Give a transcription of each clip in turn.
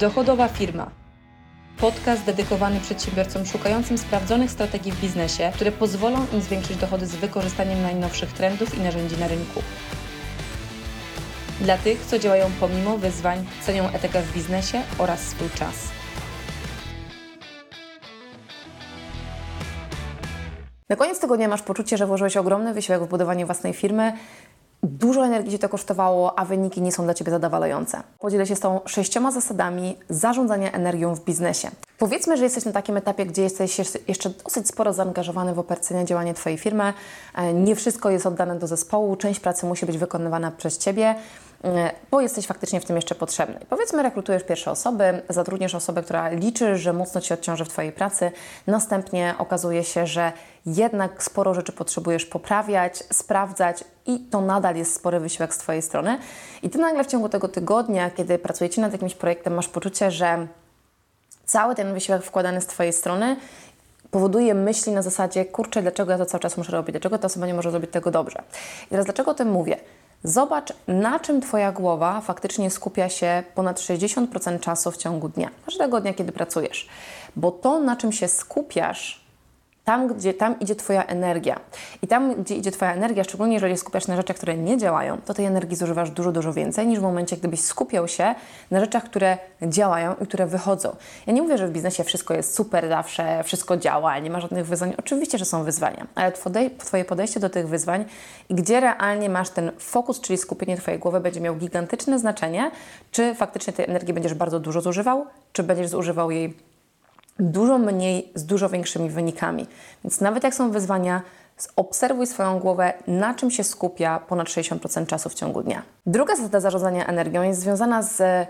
Dochodowa firma. Podcast dedykowany przedsiębiorcom szukającym sprawdzonych strategii w biznesie, które pozwolą im zwiększyć dochody z wykorzystaniem najnowszych trendów i narzędzi na rynku. Dla tych, co działają pomimo wyzwań, cenią etykę w biznesie oraz swój czas. Na koniec tygodnia masz poczucie, że włożyłeś ogromny wysiłek w budowanie własnej firmy, Dużo energii Cię to kosztowało, a wyniki nie są dla Ciebie zadowalające. Podzielę się z tą sześcioma zasadami zarządzania energią w biznesie. Powiedzmy, że jesteś na takim etapie, gdzie jesteś jeszcze dosyć sporo zaangażowany w operacjone działanie Twojej firmy. E, nie wszystko jest oddane do zespołu, część pracy musi być wykonywana przez Ciebie bo jesteś faktycznie w tym jeszcze potrzebny. Powiedzmy, rekrutujesz pierwsze osoby, zatrudniesz osobę, która liczy, że mocno Ci odciąży w Twojej pracy, następnie okazuje się, że jednak sporo rzeczy potrzebujesz poprawiać, sprawdzać i to nadal jest spory wysiłek z Twojej strony. I Ty nagle w ciągu tego tygodnia, kiedy pracujecie nad jakimś projektem, masz poczucie, że cały ten wysiłek wkładany z Twojej strony powoduje myśli na zasadzie, kurczę, dlaczego ja to cały czas muszę robić, dlaczego ta osoba nie może zrobić tego dobrze. I teraz dlaczego o tym mówię? Zobacz, na czym Twoja głowa faktycznie skupia się ponad 60% czasu w ciągu dnia, każdego dnia, kiedy pracujesz. Bo to, na czym się skupiasz, tam, gdzie tam idzie Twoja energia. I tam, gdzie idzie Twoja energia, szczególnie jeżeli skupiasz na rzeczach, które nie działają, to tej energii zużywasz dużo, dużo więcej niż w momencie, gdybyś skupiał się na rzeczach, które działają i które wychodzą. Ja nie mówię, że w biznesie wszystko jest super zawsze, wszystko działa, nie ma żadnych wyzwań. Oczywiście, że są wyzwania, ale Twoje podejście do tych wyzwań i gdzie realnie masz ten fokus, czyli skupienie Twojej głowy, będzie miał gigantyczne znaczenie, czy faktycznie tej energii będziesz bardzo dużo zużywał, czy będziesz zużywał jej dużo mniej z dużo większymi wynikami. Więc nawet jak są wyzwania, obserwuj swoją głowę, na czym się skupia ponad 60% czasu w ciągu dnia. Druga zasada zarządzania energią jest związana z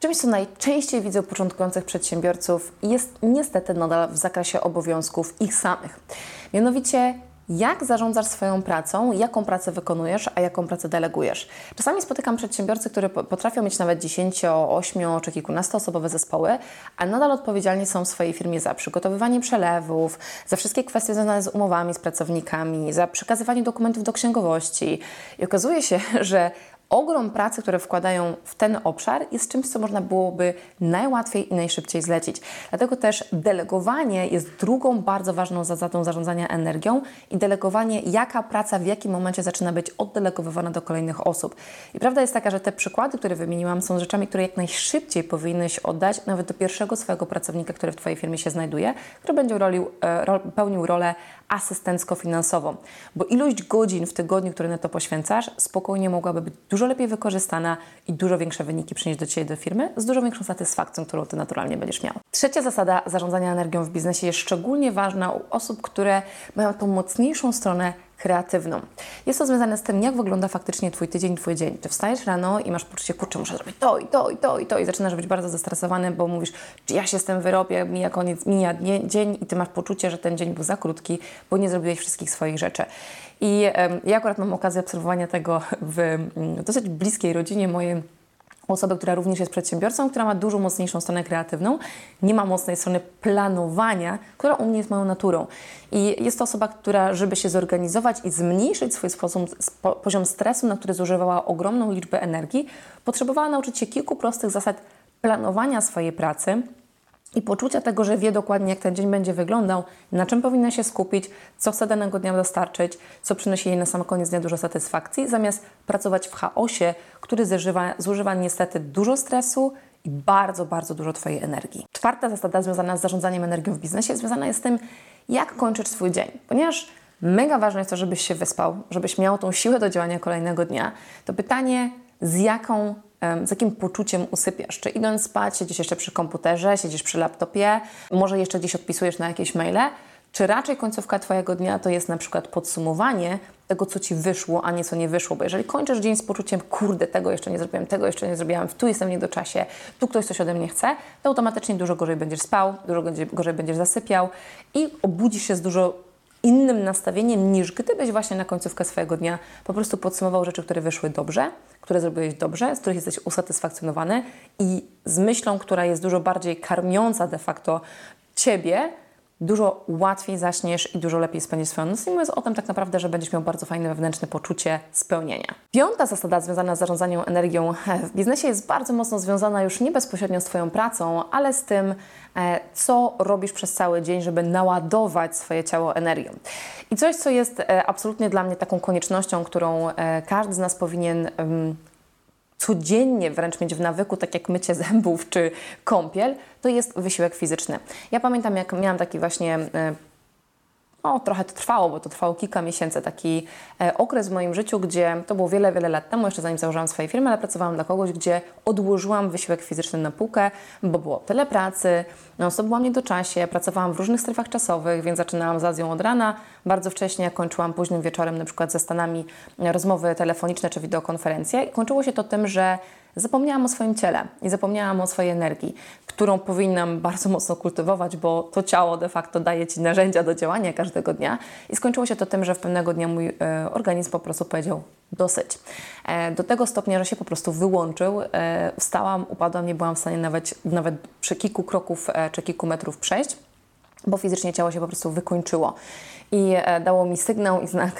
czymś, co najczęściej widzę u początkujących przedsiębiorców i jest niestety nadal w zakresie obowiązków ich samych. Mianowicie jak zarządzasz swoją pracą, jaką pracę wykonujesz, a jaką pracę delegujesz. Czasami spotykam przedsiębiorcy, którzy potrafią mieć nawet 10, 8 czy kilkunastoosobowe zespoły, a nadal odpowiedzialni są w swojej firmie za przygotowywanie przelewów, za wszystkie kwestie związane z umowami z pracownikami, za przekazywanie dokumentów do księgowości. I okazuje się, że ogrom pracy, które wkładają w ten obszar, jest czymś, co można byłoby najłatwiej i najszybciej zlecić. Dlatego też delegowanie jest drugą bardzo ważną zasadą zarządzania energią i delegowanie, jaka praca w jakim momencie zaczyna być oddelegowywana do kolejnych osób. I prawda jest taka, że te przykłady, które wymieniłam, są rzeczami, które jak najszybciej powinnyś oddać nawet do pierwszego swojego pracownika, który w Twojej firmie się znajduje, który będzie rolił, e, pełnił rolę asystencko-finansową. Bo ilość godzin w tygodniu, które na to poświęcasz, spokojnie mogłaby być lepiej wykorzystana i dużo większe wyniki przynieść do Ciebie do firmy z dużo większą satysfakcją, którą Ty naturalnie będziesz miał. Trzecia zasada zarządzania energią w biznesie jest szczególnie ważna u osób, które mają tą mocniejszą stronę kreatywną. Jest to związane z tym, jak wygląda faktycznie Twój tydzień, Twój dzień. Czy wstajesz rano i masz poczucie, kurczę, muszę zrobić to i to i to i to i zaczynasz być bardzo zestresowany, bo mówisz, czy ja się z tym wyrobię, mija koniec, mija dzień i Ty masz poczucie, że ten dzień był za krótki, bo nie zrobiłeś wszystkich swoich rzeczy. I ja akurat mam okazję obserwowania tego w mm, dosyć bliskiej rodzinie mojej osobę, która również jest przedsiębiorcą, która ma dużo mocniejszą stronę kreatywną, nie ma mocnej strony planowania, która u mnie jest moją naturą. I jest to osoba, która, żeby się zorganizować i zmniejszyć swój sposób, poziom stresu, na który zużywała ogromną liczbę energii, potrzebowała nauczyć się kilku prostych zasad planowania swojej pracy, i poczucia tego, że wie dokładnie, jak ten dzień będzie wyglądał, na czym powinna się skupić, co chce danego dnia dostarczyć, co przynosi jej na sam koniec dnia dużo satysfakcji, zamiast pracować w chaosie, który zużywa, zużywa niestety dużo stresu i bardzo, bardzo dużo Twojej energii. Czwarta zasada związana z zarządzaniem energią w biznesie związana jest z tym, jak kończysz swój dzień, ponieważ mega ważne jest to, żebyś się wyspał, żebyś miał tą siłę do działania kolejnego dnia. To pytanie, z jaką z jakim poczuciem usypiasz? Czy idąc spać, siedzisz jeszcze przy komputerze, siedzisz przy laptopie, może jeszcze gdzieś odpisujesz na jakieś maile? Czy raczej końcówka Twojego dnia to jest na przykład podsumowanie tego, co Ci wyszło, a nie co nie wyszło? Bo jeżeli kończysz dzień z poczuciem, kurde, tego jeszcze nie zrobiłem, tego jeszcze nie zrobiłam, tu jestem nie do czasie, tu ktoś coś ode mnie chce, to automatycznie dużo gorzej będziesz spał, dużo gorzej będziesz zasypiał i obudzisz się z dużo innym nastawieniem niż gdybyś właśnie na końcówkę swojego dnia po prostu podsumował rzeczy, które wyszły dobrze, które zrobiłeś dobrze, z których jesteś usatysfakcjonowany i z myślą, która jest dużo bardziej karmiąca de facto Ciebie, dużo łatwiej zaśniesz i dużo lepiej spędzisz swoją noc. I mówiąc o tym tak naprawdę, że będziesz miał bardzo fajne wewnętrzne poczucie spełnienia. Piąta zasada związana z zarządzaniem energią w biznesie jest bardzo mocno związana już nie bezpośrednio z Twoją pracą, ale z tym, e, co robisz przez cały dzień, żeby naładować swoje ciało energią. I coś, co jest e, absolutnie dla mnie taką koniecznością, którą e, każdy z nas powinien codziennie wręcz mieć w nawyku, tak jak mycie zębów czy kąpiel, to jest wysiłek fizyczny. Ja pamiętam, jak miałam taki właśnie. No, trochę to trwało, bo to trwało kilka miesięcy, taki e, okres w moim życiu, gdzie to było wiele, wiele lat temu, jeszcze zanim założyłam swoje firmy, ale pracowałam dla kogoś, gdzie odłożyłam wysiłek fizyczny na półkę, bo było tyle pracy, no, to byłam nie do czasie, pracowałam w różnych strefach czasowych, więc zaczynałam z Azją od rana, bardzo wcześnie, kończyłam późnym wieczorem, na przykład ze Stanami, e, rozmowy telefoniczne czy wideokonferencje. I kończyło się to tym, że zapomniałam o swoim ciele i zapomniałam o swojej energii, którą powinnam bardzo mocno kultywować, bo to ciało de facto daje Ci narzędzia do działania każdego dnia. I skończyło się to tym, że w pewnego dnia mój e, organizm po prostu powiedział dosyć. E, do tego stopnia, że się po prostu wyłączył. E, wstałam, upadłam, nie byłam w stanie nawet, nawet przy kilku kroków e, czy kilku metrów przejść, bo fizycznie ciało się po prostu wykończyło. I e, dało mi sygnał i znak,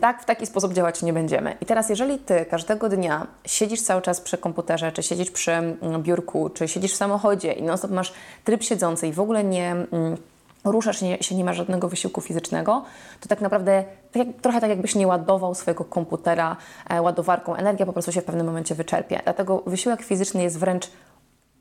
tak, w taki sposób działać nie będziemy. I teraz, jeżeli ty każdego dnia siedzisz cały czas przy komputerze, czy siedzisz przy mm, biurku, czy siedzisz w samochodzie i non-stop masz tryb siedzący i w ogóle nie mm, ruszasz się, nie- się, nie ma żadnego wysiłku fizycznego, to tak naprawdę tak jak, trochę tak jakbyś nie ładował swojego komputera e, ładowarką. Energia po prostu się w pewnym momencie wyczerpie. Dlatego wysiłek fizyczny jest wręcz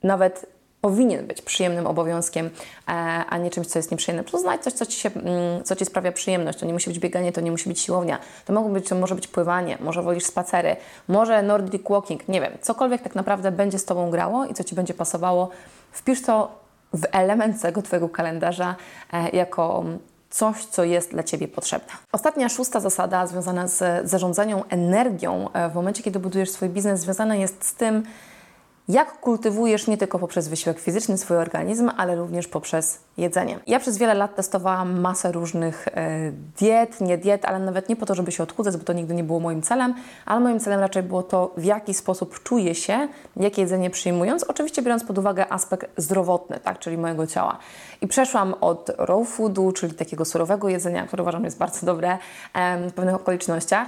nawet powinien być przyjemnym obowiązkiem, e, a nie czymś, co jest nieprzyjemne. Po znajdź coś, co ci, się, mm, co ci sprawia przyjemność. To nie musi być bieganie, to nie musi być siłownia. To mogą być, to może być pływanie, może wolisz spacery, może Nordic walking, nie wiem. Cokolwiek tak naprawdę będzie z Tobą grało i co Ci będzie pasowało, wpisz to w element tego Twojego kalendarza e, jako coś, co jest dla Ciebie potrzebne. Ostatnia, szósta zasada związana z zarządzaniem energią e, w momencie, kiedy budujesz swój biznes, związana jest z tym, jak kultywujesz nie tylko poprzez wysiłek fizyczny swój organizm, ale również poprzez jedzenie. Ja przez wiele lat testowałam masę różnych e, diet, nie diet, ale nawet nie po to, żeby się odchudzać, bo to nigdy nie było moim celem, ale moim celem raczej było to, w jaki sposób czuję się, jakie jedzenie przyjmując, oczywiście biorąc pod uwagę aspekt zdrowotny, tak, czyli mojego ciała. I przeszłam od raw foodu, czyli takiego surowego jedzenia, które uważam jest bardzo dobre w pewnych okolicznościach,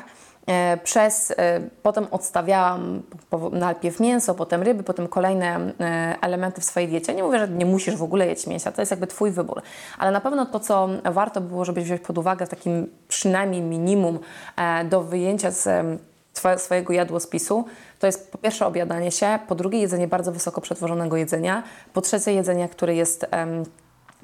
przez, e, potem odstawiałam najpierw mięso, potem ryby, potem kolejne e, elementy w swojej diecie. Nie mówię, że nie musisz w ogóle jeść mięsa, to jest jakby Twój wybór, ale na pewno to, co warto było, żeby wziąć pod uwagę takim przynajmniej minimum e, do wyjęcia z swojego jadłospisu, to jest po pierwsze obiadanie się, po drugie jedzenie bardzo wysoko przetworzonego jedzenia, po trzecie jedzenie, które jest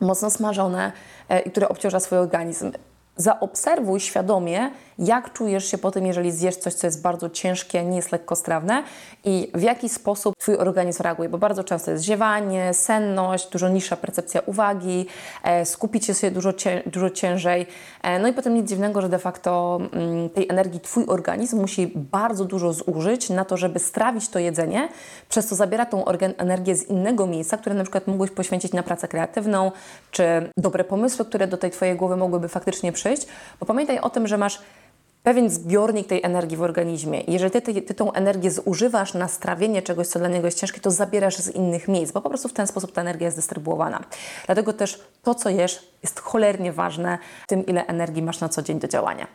mocno smażone e, i które obciąża swój organizm. Zaobserwuj świadomie, jak czujesz się po tym, jeżeli zjesz coś, co jest bardzo ciężkie, nie jest lekkostrawne i w jaki sposób Twój organizm reaguje, bo bardzo często jest ziewanie, senność, dużo niższa percepcja uwagi, e, się dużo, cię, dużo ciężej. E, no i potem nic dziwnego, że de facto mm, tej energii Twój organizm musi bardzo dużo zużyć na to, żeby strawić to jedzenie, przez co zabiera tą energię z innego miejsca, które na przykład mógłbyś poświęcić na pracę kreatywną, czy dobre pomysły, które do tej Twojej głowy mogłyby faktycznie przyjść, bo pamiętaj o tym, że masz pewien zbiornik tej energii w organizmie. Jeżeli ty, ty, ty tą energię zużywasz na strawienie czegoś, co dla niego jest ciężkie, to zabierasz z innych miejsc, bo po prostu w ten sposób ta energia jest dystrybuowana. Dlatego też to, co jesz, jest cholernie ważne w tym, ile energii masz na co dzień do działania.